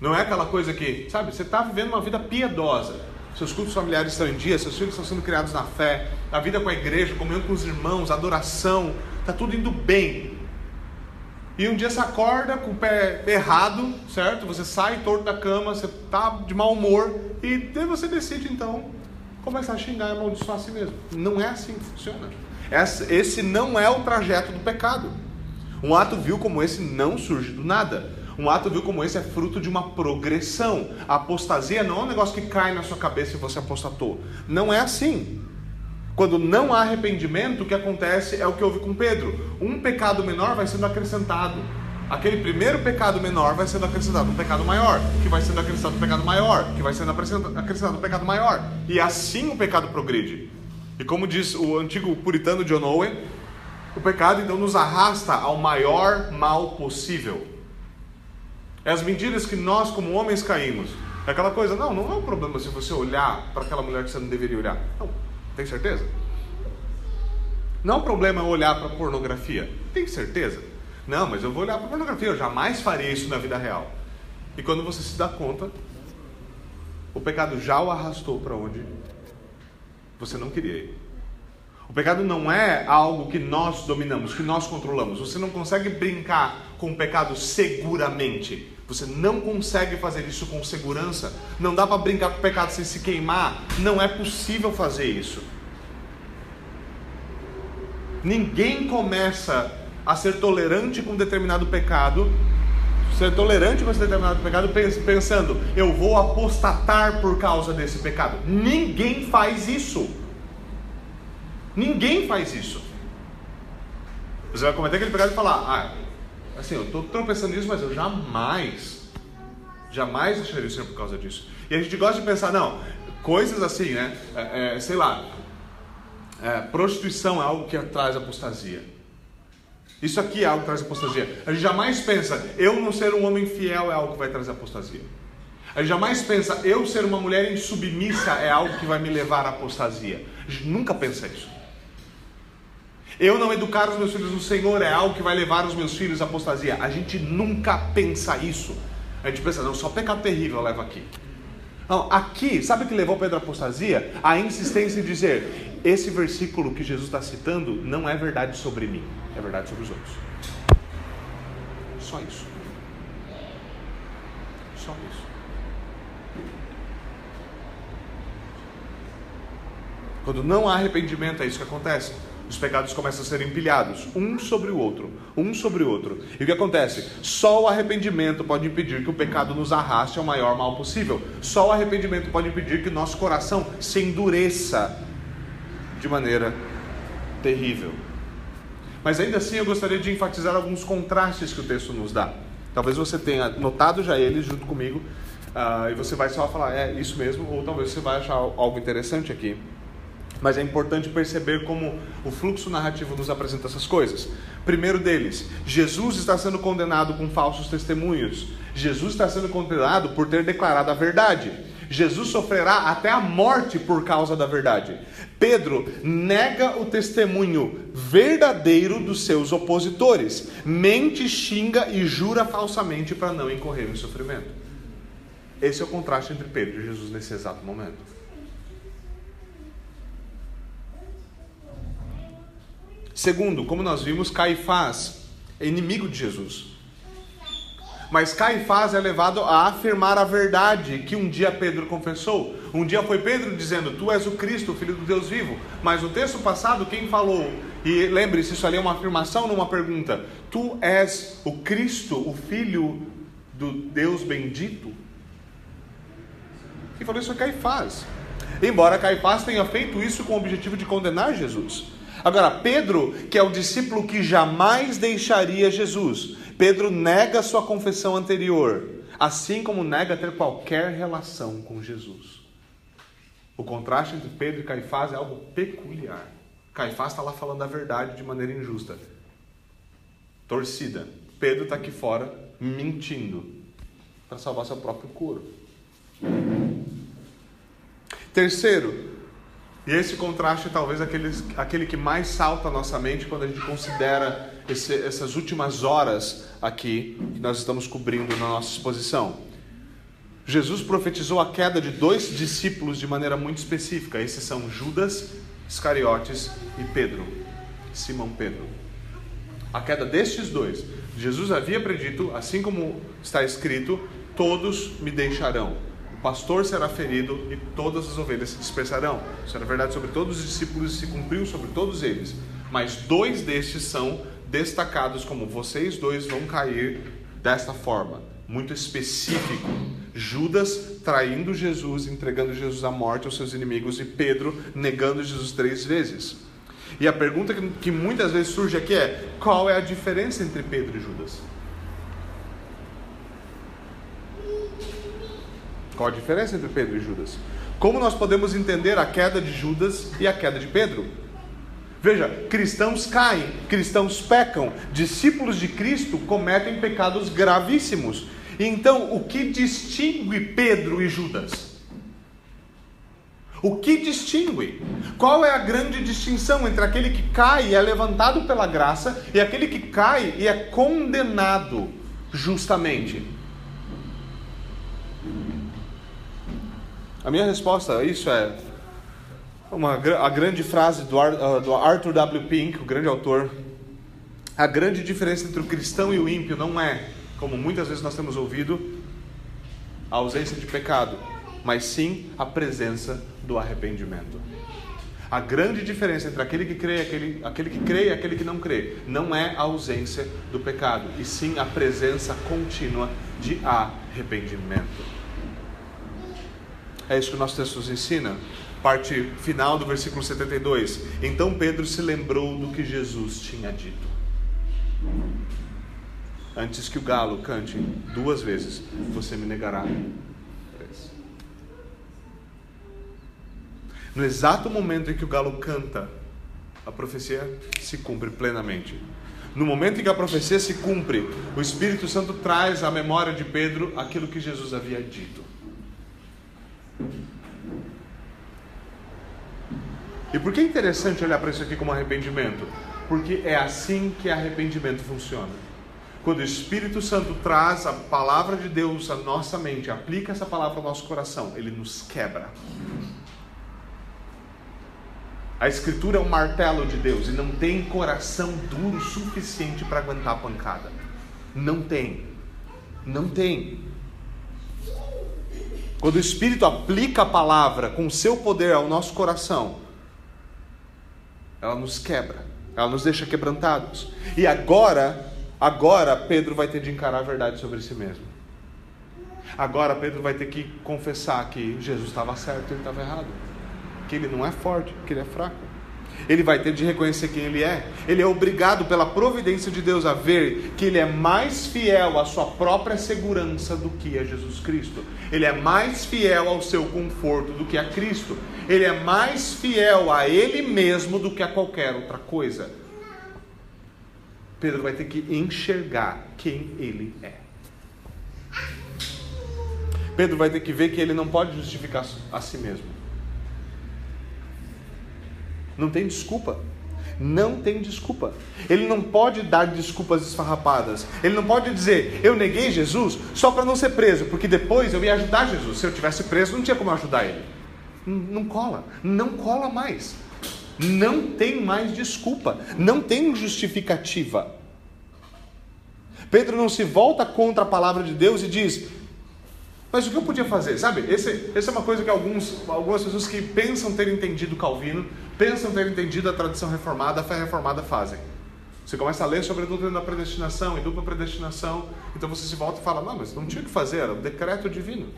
Speaker 1: Não é aquela coisa que, sabe, você está vivendo uma vida piedosa seus cultos familiares estão em dia, seus filhos estão sendo criados na fé, a vida com a igreja, comunhão com os irmãos, adoração, está tudo indo bem. E um dia você acorda com o pé errado, certo? Você sai torto da cama, você está de mau humor, e daí você decide então começar a xingar e amaldiçoar a si mesmo. Não é assim que funciona. Esse não é o trajeto do pecado. Um ato vil como esse não surge do nada. Um ato vil como esse é fruto de uma progressão. A apostasia não é um negócio que cai na sua cabeça e você apostatou. Não é assim. Quando não há arrependimento, o que acontece é o que houve com Pedro. Um pecado menor vai sendo acrescentado. Aquele primeiro pecado menor vai sendo acrescentado um pecado maior, que vai sendo acrescentado um pecado maior, que vai sendo acrescentado um pecado maior. E assim o pecado progride. E como diz o antigo puritano John Owen, o pecado então nos arrasta ao maior mal possível. É as mentiras que nós, como homens, caímos. É aquela coisa, não, não é um problema se você olhar para aquela mulher que você não deveria olhar. Não, tem certeza? Não é um problema olhar para pornografia. Tem certeza? Não, mas eu vou olhar para pornografia, eu jamais faria isso na vida real. E quando você se dá conta, o pecado já o arrastou para onde você não queria ir. O pecado não é algo que nós dominamos, que nós controlamos. Você não consegue brincar com o pecado seguramente. Você não consegue fazer isso com segurança. Não dá para brincar com o pecado sem se queimar. Não é possível fazer isso. Ninguém começa a ser tolerante com determinado pecado, ser tolerante com esse determinado pecado, pensando, eu vou apostatar por causa desse pecado. Ninguém faz isso. Ninguém faz isso. Você vai cometer aquele pecado e falar, ah, assim, eu estou tropeçando nisso, mas eu jamais, jamais deixaria o Senhor por causa disso. E a gente gosta de pensar, não, coisas assim, né? É, é, sei lá, é, prostituição é algo que traz apostasia. Isso aqui é algo que traz apostasia. A gente jamais pensa, eu não ser um homem fiel é algo que vai trazer apostasia. A gente jamais pensa, eu ser uma mulher insubmissa é algo que vai me levar à apostasia. A gente nunca pensa isso. Eu não educar os meus filhos no Senhor é algo que vai levar os meus filhos à apostasia. A gente nunca pensa isso. A gente pensa, não, só pecado terrível leva aqui. Não, aqui, sabe o que levou Pedro à apostasia? A insistência em dizer: esse versículo que Jesus está citando não é verdade sobre mim, é verdade sobre os outros. Só isso. Só isso. Quando não há arrependimento, é isso que acontece os pecados começam a ser empilhados, um sobre o outro, um sobre o outro. E o que acontece? Só o arrependimento pode impedir que o pecado nos arraste ao maior mal possível. Só o arrependimento pode impedir que nosso coração se endureça de maneira terrível. Mas ainda assim eu gostaria de enfatizar alguns contrastes que o texto nos dá. Talvez você tenha notado já eles junto comigo uh, e você vai só falar, é isso mesmo, ou talvez você vai achar algo interessante aqui. Mas é importante perceber como o fluxo narrativo nos apresenta essas coisas. Primeiro deles, Jesus está sendo condenado com falsos testemunhos. Jesus está sendo condenado por ter declarado a verdade. Jesus sofrerá até a morte por causa da verdade. Pedro nega o testemunho verdadeiro dos seus opositores, mente, xinga e jura falsamente para não incorrer em sofrimento. Esse é o contraste entre Pedro e Jesus nesse exato momento. Segundo, como nós vimos, Caifás é inimigo de Jesus. Mas Caifás é levado a afirmar a verdade que um dia Pedro confessou. Um dia foi Pedro dizendo: Tu és o Cristo, o Filho do Deus vivo. Mas no texto passado, quem falou? E lembre-se, isso ali é uma afirmação, não uma pergunta. Tu és o Cristo, o Filho do Deus bendito? Quem falou isso é Caifás. Embora Caifás tenha feito isso com o objetivo de condenar Jesus. Agora, Pedro, que é o discípulo que jamais deixaria Jesus, Pedro nega sua confissão anterior, assim como nega ter qualquer relação com Jesus. O contraste entre Pedro e Caifás é algo peculiar. Caifás está lá falando a verdade de maneira injusta. Torcida. Pedro está aqui fora mentindo para salvar seu próprio couro. Terceiro, e esse contraste é talvez aquele, aquele que mais salta a nossa mente quando a gente considera esse, essas últimas horas aqui que nós estamos cobrindo na nossa exposição. Jesus profetizou a queda de dois discípulos de maneira muito específica. Esses são Judas Iscariotes e Pedro, Simão Pedro. A queda destes dois. Jesus havia predito, assim como está escrito, todos me deixarão pastor será ferido e todas as ovelhas se dispersarão. Isso era verdade sobre todos os discípulos e se cumpriu sobre todos eles. Mas dois destes são destacados como vocês dois vão cair desta forma, muito específico. Judas traindo Jesus, entregando Jesus à morte aos seus inimigos, e Pedro negando Jesus três vezes. E a pergunta que muitas vezes surge aqui é: qual é a diferença entre Pedro e Judas? Qual a diferença entre Pedro e Judas? Como nós podemos entender a queda de Judas e a queda de Pedro? Veja, cristãos caem, cristãos pecam, discípulos de Cristo cometem pecados gravíssimos. Então, o que distingue Pedro e Judas? O que distingue? Qual é a grande distinção entre aquele que cai e é levantado pela graça e aquele que cai e é condenado justamente? A minha resposta a isso é uma, a grande frase uh, do Arthur W. Pink, o grande autor. A grande diferença entre o cristão e o ímpio não é, como muitas vezes nós temos ouvido, a ausência de pecado, mas sim a presença do arrependimento. A grande diferença entre aquele que crê, aquele, aquele que crê e aquele que não crê, não é a ausência do pecado, e sim a presença contínua de arrependimento. É isso que o nosso texto nos ensina. Parte final do versículo 72. Então Pedro se lembrou do que Jesus tinha dito. Antes que o galo cante duas vezes, você me negará três. No exato momento em que o galo canta, a profecia se cumpre plenamente. No momento em que a profecia se cumpre, o Espírito Santo traz à memória de Pedro aquilo que Jesus havia dito. E por que é interessante olhar para isso aqui como arrependimento? Porque é assim que arrependimento funciona. Quando o Espírito Santo traz a palavra de Deus à nossa mente, aplica essa palavra ao nosso coração, ele nos quebra. A Escritura é um martelo de Deus e não tem coração duro suficiente para aguentar a pancada. Não tem. Não tem. Quando o Espírito aplica a palavra com o seu poder ao nosso coração, ela nos quebra, ela nos deixa quebrantados. E agora, agora Pedro vai ter de encarar a verdade sobre si mesmo. Agora Pedro vai ter que confessar que Jesus estava certo e ele estava errado. Que ele não é forte, que ele é fraco. Ele vai ter de reconhecer quem ele é. Ele é obrigado pela providência de Deus a ver que ele é mais fiel à sua própria segurança do que a Jesus Cristo. Ele é mais fiel ao seu conforto do que a Cristo. Ele é mais fiel a ele mesmo do que a qualquer outra coisa. Pedro vai ter que enxergar quem ele é. Pedro vai ter que ver que ele não pode justificar a si mesmo. Não tem desculpa. Não tem desculpa. Ele não pode dar desculpas esfarrapadas. Ele não pode dizer, eu neguei Jesus só para não ser preso, porque depois eu ia ajudar Jesus. Se eu tivesse preso, não tinha como ajudar ele. Não cola. Não cola mais. Não tem mais desculpa. Não tem justificativa. Pedro não se volta contra a palavra de Deus e diz: Mas o que eu podia fazer? Sabe, esse, essa é uma coisa que alguns, algumas pessoas que pensam ter entendido Calvino pensam ter entendido a tradição reformada, a fé reformada fazem. Você começa a ler sobre a doutrina da predestinação e dupla predestinação, então você se volta e fala: Não, mas não tinha o que fazer, era o decreto divino.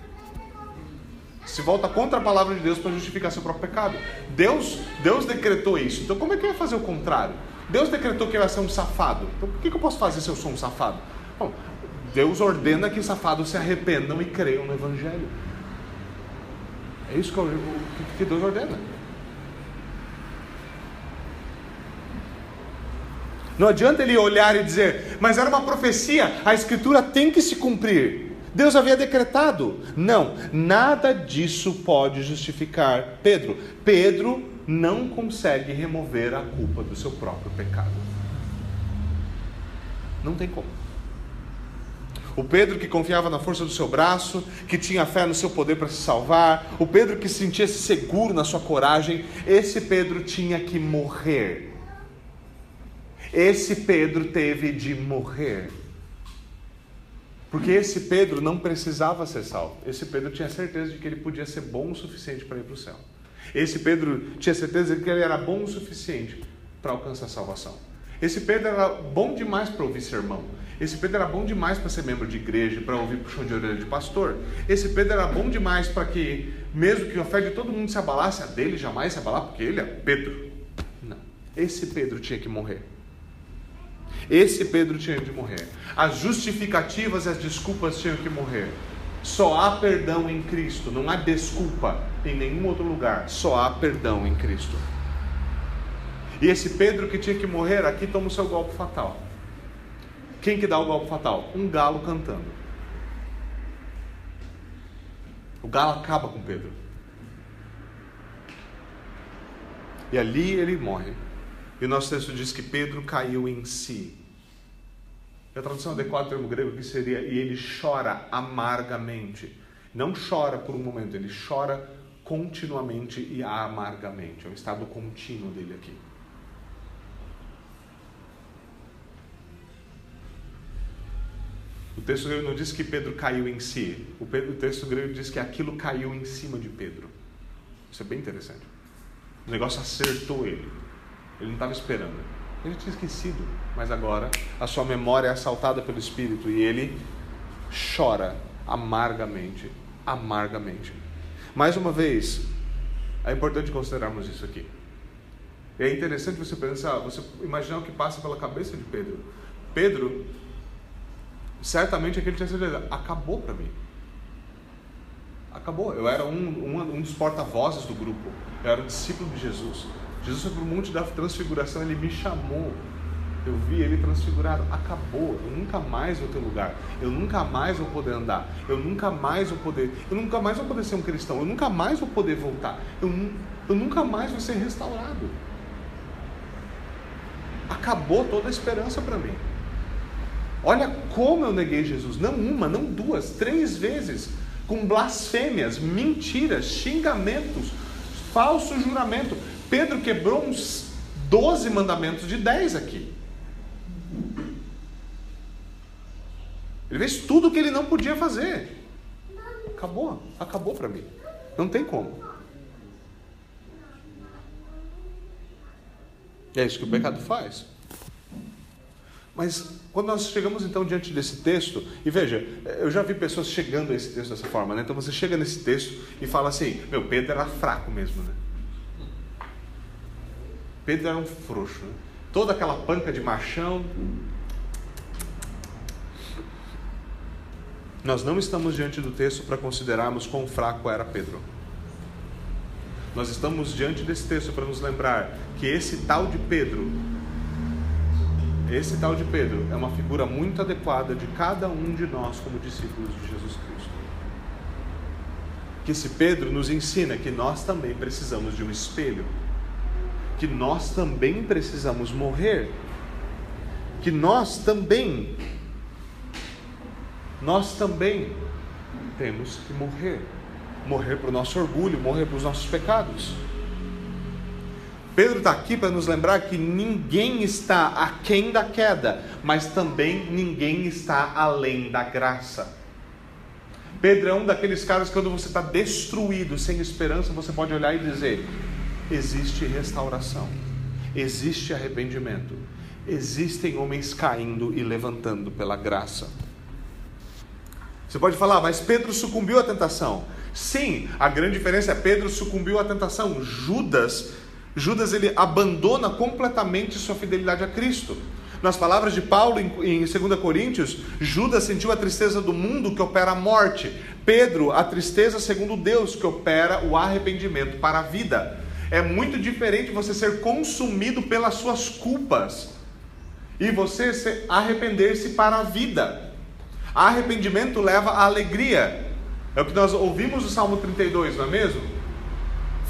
Speaker 1: Se volta contra a palavra de Deus para justificar seu próprio pecado. Deus, Deus decretou isso, então como é que eu ia fazer o contrário? Deus decretou que eu ia ser um safado, então o que eu posso fazer se eu sou um safado? Bom, Deus ordena que safados se arrependam e creiam no Evangelho. É isso que Deus ordena. Não adianta ele olhar e dizer, mas era uma profecia, a escritura tem que se cumprir. Deus havia decretado. Não, nada disso pode justificar Pedro. Pedro não consegue remover a culpa do seu próprio pecado. Não tem como. O Pedro que confiava na força do seu braço, que tinha fé no seu poder para se salvar, o Pedro que se sentia seguro na sua coragem, esse Pedro tinha que morrer esse Pedro teve de morrer. Porque esse Pedro não precisava ser salvo. Esse Pedro tinha certeza de que ele podia ser bom o suficiente para ir para o céu. Esse Pedro tinha certeza de que ele era bom o suficiente para alcançar a salvação. Esse Pedro era bom demais para ouvir sermão. Esse Pedro era bom demais para ser membro de igreja, para ouvir puxão de orelha de pastor. Esse Pedro era bom demais para que, mesmo que a fé de todo mundo se abalasse, a dele jamais se abalar, porque ele é Pedro. Não. Esse Pedro tinha que morrer. Esse Pedro tinha de morrer. As justificativas e as desculpas tinham que morrer. Só há perdão em Cristo, não há desculpa em nenhum outro lugar. Só há perdão em Cristo. E esse Pedro que tinha que morrer aqui toma o seu golpe fatal. Quem que dá o golpe fatal? Um galo cantando. O galo acaba com Pedro. E ali ele morre. E o nosso texto diz que Pedro caiu em si. A tradução adequada do termo grego que seria e ele chora amargamente. Não chora por um momento, ele chora continuamente e amargamente. É um estado contínuo dele aqui. O texto grego não diz que Pedro caiu em si. O, Pedro, o texto grego diz que aquilo caiu em cima de Pedro. Isso é bem interessante. O negócio acertou ele. Ele não estava esperando. Ele tinha esquecido, mas agora a sua memória é assaltada pelo Espírito e ele chora amargamente, amargamente. Mais uma vez, é importante considerarmos isso aqui. É interessante você pensar, você imaginar o que passa pela cabeça de Pedro. Pedro, certamente aquele tinha certeza, acabou para mim. Acabou. Eu era um, um, um dos porta-vozes do grupo. Eu era um discípulo de Jesus. Jesus foi para o monte da transfiguração, ele me chamou. Eu vi ele transfigurado. Acabou. Eu nunca mais vou ter lugar. Eu nunca mais vou poder andar. Eu nunca mais vou poder. Eu nunca mais vou poder ser um cristão. Eu nunca mais vou poder voltar. Eu, eu nunca mais vou ser restaurado. Acabou toda a esperança para mim. Olha como eu neguei Jesus. Não uma, não duas, três vezes. Com blasfêmias, mentiras, xingamentos, falso juramento. Pedro quebrou uns 12 mandamentos de 10 aqui. Ele fez tudo o que ele não podia fazer. Acabou, acabou para mim. Não tem como. É isso que o pecado faz. Mas quando nós chegamos então diante desse texto, e veja, eu já vi pessoas chegando a esse texto dessa forma, né? Então você chega nesse texto e fala assim: meu, Pedro era fraco mesmo, né? Pedro era um frouxo. Toda aquela panca de machão. Nós não estamos diante do texto para considerarmos quão fraco era Pedro. Nós estamos diante desse texto para nos lembrar que esse tal de Pedro, esse tal de Pedro é uma figura muito adequada de cada um de nós como discípulos de Jesus Cristo. Que esse Pedro nos ensina que nós também precisamos de um espelho, que nós também precisamos morrer, que nós também, nós também temos que morrer morrer para o nosso orgulho, morrer para os nossos pecados. Pedro está aqui para nos lembrar que ninguém está aquém da queda, mas também ninguém está além da graça. Pedro é um daqueles caras que quando você está destruído, sem esperança, você pode olhar e dizer: existe restauração, existe arrependimento, existem homens caindo e levantando pela graça. Você pode falar, mas Pedro sucumbiu à tentação. Sim, a grande diferença é Pedro sucumbiu à tentação. Judas, Judas ele abandona completamente sua fidelidade a Cristo. Nas palavras de Paulo em, 2 Coríntios, Judas sentiu a tristeza do mundo que opera a morte. Pedro, a tristeza segundo Deus que opera o arrependimento para a vida. É muito diferente você ser consumido pelas suas culpas e você arrepender-se para a vida. Arrependimento leva à alegria. É o que nós ouvimos no Salmo 32, não é mesmo?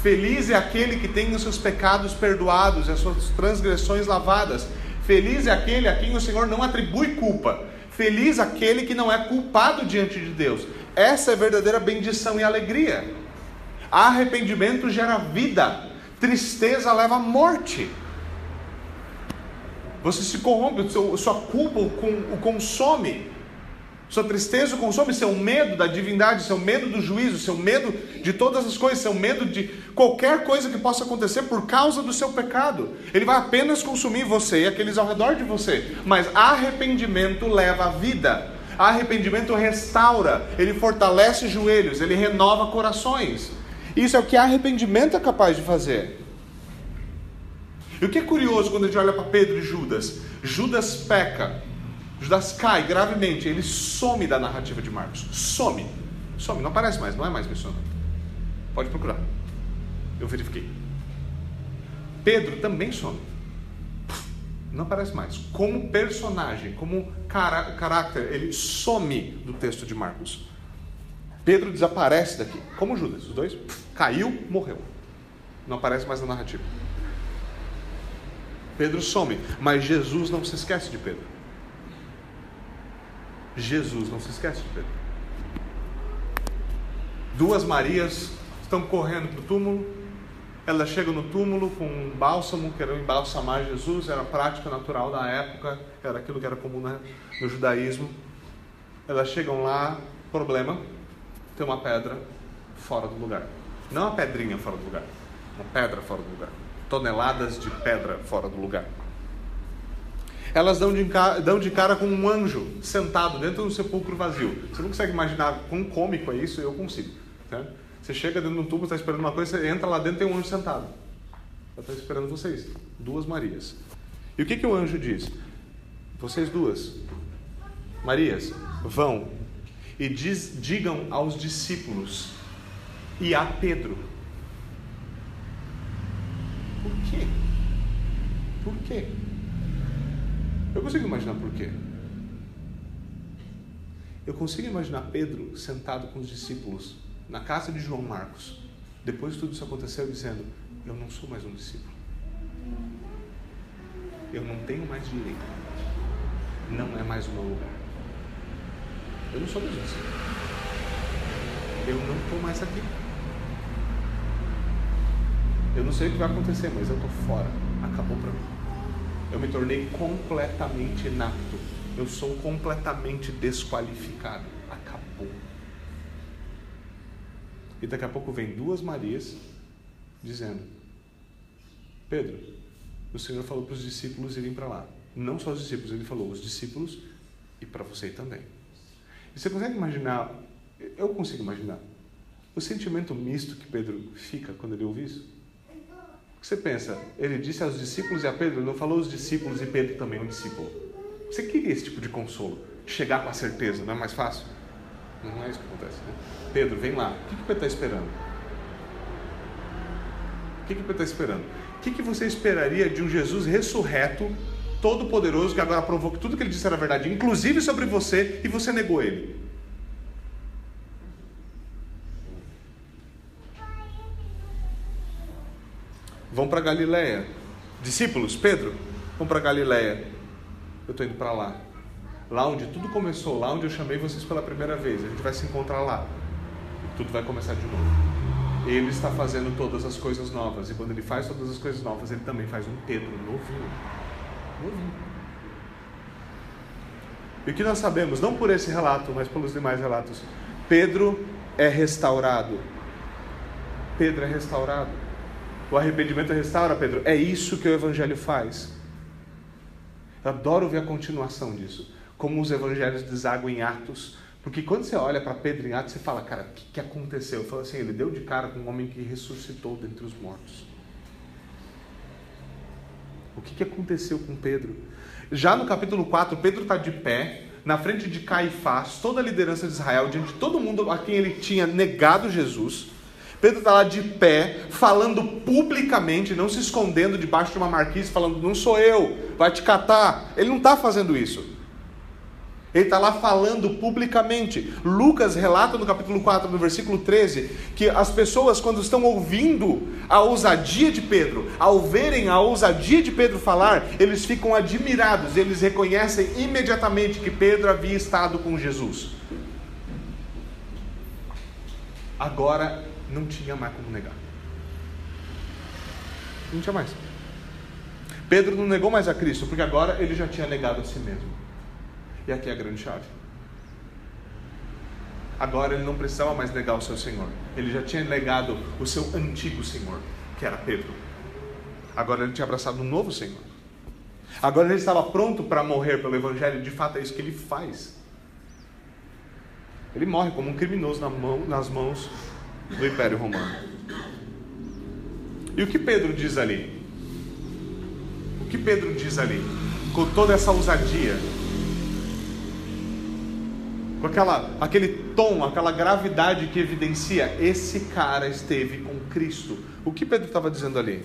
Speaker 1: Feliz é aquele que tem os seus pecados perdoados e as suas transgressões lavadas. Feliz é aquele a quem o Senhor não atribui culpa. Feliz aquele que não é culpado diante de Deus. Essa é verdadeira bendição e alegria. Arrependimento gera vida, tristeza leva à morte. Você se corrompe, sua culpa o consome. Sua tristeza consome seu medo da divindade, seu medo do juízo, seu medo de todas as coisas, seu medo de qualquer coisa que possa acontecer por causa do seu pecado. Ele vai apenas consumir você e aqueles ao redor de você. Mas arrependimento leva à vida. Arrependimento restaura, ele fortalece joelhos, ele renova corações. Isso é o que arrependimento é capaz de fazer. E o que é curioso quando a gente olha para Pedro e Judas? Judas peca, Judas cai gravemente, ele some da narrativa de Marcos. Some. Some, não aparece mais, não é mais mencionado. Pode procurar. Eu verifiquei. Pedro também some. Não aparece mais. Como personagem, como caráter, ele some do texto de Marcos. Pedro desaparece daqui, como Judas. Os dois caiu, morreu. Não aparece mais na narrativa. Pedro some, mas Jesus não se esquece de Pedro. Jesus, não se esquece de Pedro. Duas Marias estão correndo para o túmulo. Elas chegam no túmulo com um bálsamo, que era embalsamar Jesus, era a prática natural da época, era aquilo que era comum no judaísmo. Elas chegam lá, problema, tem uma pedra fora do lugar. Não uma pedrinha fora do lugar, uma pedra fora do lugar. Toneladas de pedra fora do lugar elas dão de, dão de cara com um anjo sentado dentro do sepulcro vazio. Você não consegue imaginar quão cômico é isso? Eu consigo. Tá? Você chega dentro de um tubo, está esperando uma coisa, você entra lá dentro e tem um anjo sentado. Está esperando vocês, duas Marias. E o que, que o anjo diz? Vocês duas, Marias, vão e diz, digam aos discípulos e a Pedro. Por quê? Por quê? Eu consigo imaginar por quê. Eu consigo imaginar Pedro sentado com os discípulos na casa de João Marcos, depois de tudo isso aconteceu, dizendo: Eu não sou mais um discípulo. Eu não tenho mais direito. Não é mais o meu lugar. Eu não sou um discípulo. Eu não estou mais aqui. Eu não sei o que vai acontecer, mas eu estou fora. Acabou para mim eu me tornei completamente inapto. Eu sou completamente desqualificado. Acabou. E daqui a pouco vem duas Marias dizendo: Pedro, o Senhor falou para os discípulos irem para lá. Não só os discípulos, ele falou os discípulos e para você também. Você consegue imaginar? Eu consigo imaginar o sentimento misto que Pedro fica quando ele ouve isso. Você pensa, ele disse aos discípulos e a Pedro, ele não falou os discípulos e Pedro também um discípulo. Você queria esse tipo de consolo? Chegar com a certeza, não é mais fácil? Não é isso que acontece. Né? Pedro, vem lá. O que, que Pedro está esperando? O que, que Pedro está esperando? O que, que você esperaria de um Jesus ressurreto, todo-poderoso, que agora provou que tudo que ele disse era verdade, inclusive sobre você, e você negou ele? Vão para Galiléia. Discípulos, Pedro, vão para Galiléia. Eu estou indo para lá. Lá onde tudo começou, lá onde eu chamei vocês pela primeira vez. A gente vai se encontrar lá. Tudo vai começar de novo. Ele está fazendo todas as coisas novas. E quando ele faz todas as coisas novas, ele também faz um Pedro novinho. E o que nós sabemos, não por esse relato, mas pelos demais relatos, Pedro é restaurado. Pedro é restaurado. O arrependimento restaura, Pedro. É isso que o Evangelho faz. Eu adoro ver a continuação disso. Como os evangelhos desaguam em Atos. Porque quando você olha para Pedro em Atos, você fala, cara, o que, que aconteceu? Eu falo assim, ele deu de cara com um homem que ressuscitou dentre os mortos. O que, que aconteceu com Pedro? Já no capítulo 4, Pedro está de pé, na frente de Caifás, toda a liderança de Israel, diante de todo mundo a quem ele tinha negado Jesus. Pedro está lá de pé, falando publicamente, não se escondendo debaixo de uma marquise, falando: Não sou eu, vai te catar. Ele não está fazendo isso. Ele está lá falando publicamente. Lucas relata no capítulo 4, no versículo 13, que as pessoas, quando estão ouvindo a ousadia de Pedro, ao verem a ousadia de Pedro falar, eles ficam admirados, eles reconhecem imediatamente que Pedro havia estado com Jesus. Agora não tinha mais como negar. Não tinha mais. Pedro não negou mais a Cristo, porque agora ele já tinha negado a si mesmo. E aqui é a grande chave. Agora ele não precisava mais negar o seu Senhor. Ele já tinha negado o seu antigo Senhor, que era Pedro. Agora ele tinha abraçado um novo Senhor. Agora ele estava pronto para morrer pelo Evangelho. De fato é isso que ele faz. Ele morre como um criminoso na mão, nas mãos do Império Romano. E o que Pedro diz ali? O que Pedro diz ali? Com toda essa ousadia, com aquela, aquele tom, aquela gravidade que evidencia: esse cara esteve com Cristo. O que Pedro estava dizendo ali?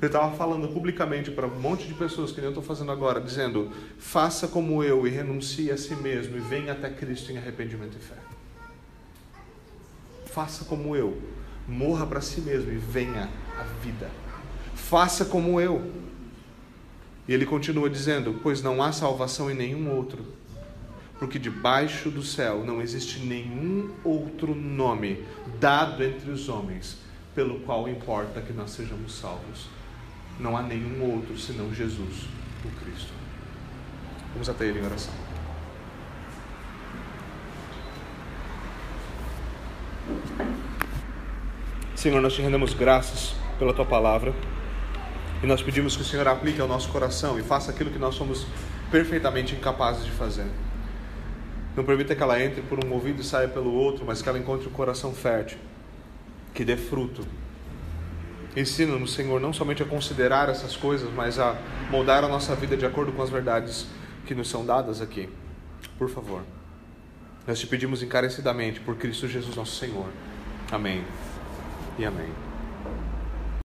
Speaker 1: Ele estava falando publicamente para um monte de pessoas, que nem eu estou fazendo agora, dizendo: faça como eu e renuncie a si mesmo e venha até Cristo em arrependimento e fé faça como eu. Morra para si mesmo e venha a vida. Faça como eu. E ele continua dizendo: Pois não há salvação em nenhum outro, porque debaixo do céu não existe nenhum outro nome dado entre os homens pelo qual importa que nós sejamos salvos. Não há nenhum outro senão Jesus, o Cristo. Vamos até ele em oração. Senhor, nós te rendemos graças pela tua palavra e nós pedimos que o Senhor aplique ao nosso coração e faça aquilo que nós somos perfeitamente incapazes de fazer. Não permita que ela entre por um ouvido e saia pelo outro, mas que ela encontre o um coração fértil, que dê fruto. Ensina-nos, Senhor, não somente a considerar essas coisas, mas a moldar a nossa vida de acordo com as verdades que nos são dadas aqui. Por favor. Nós te pedimos encarecidamente por Cristo Jesus, nosso Senhor. Amém e amém.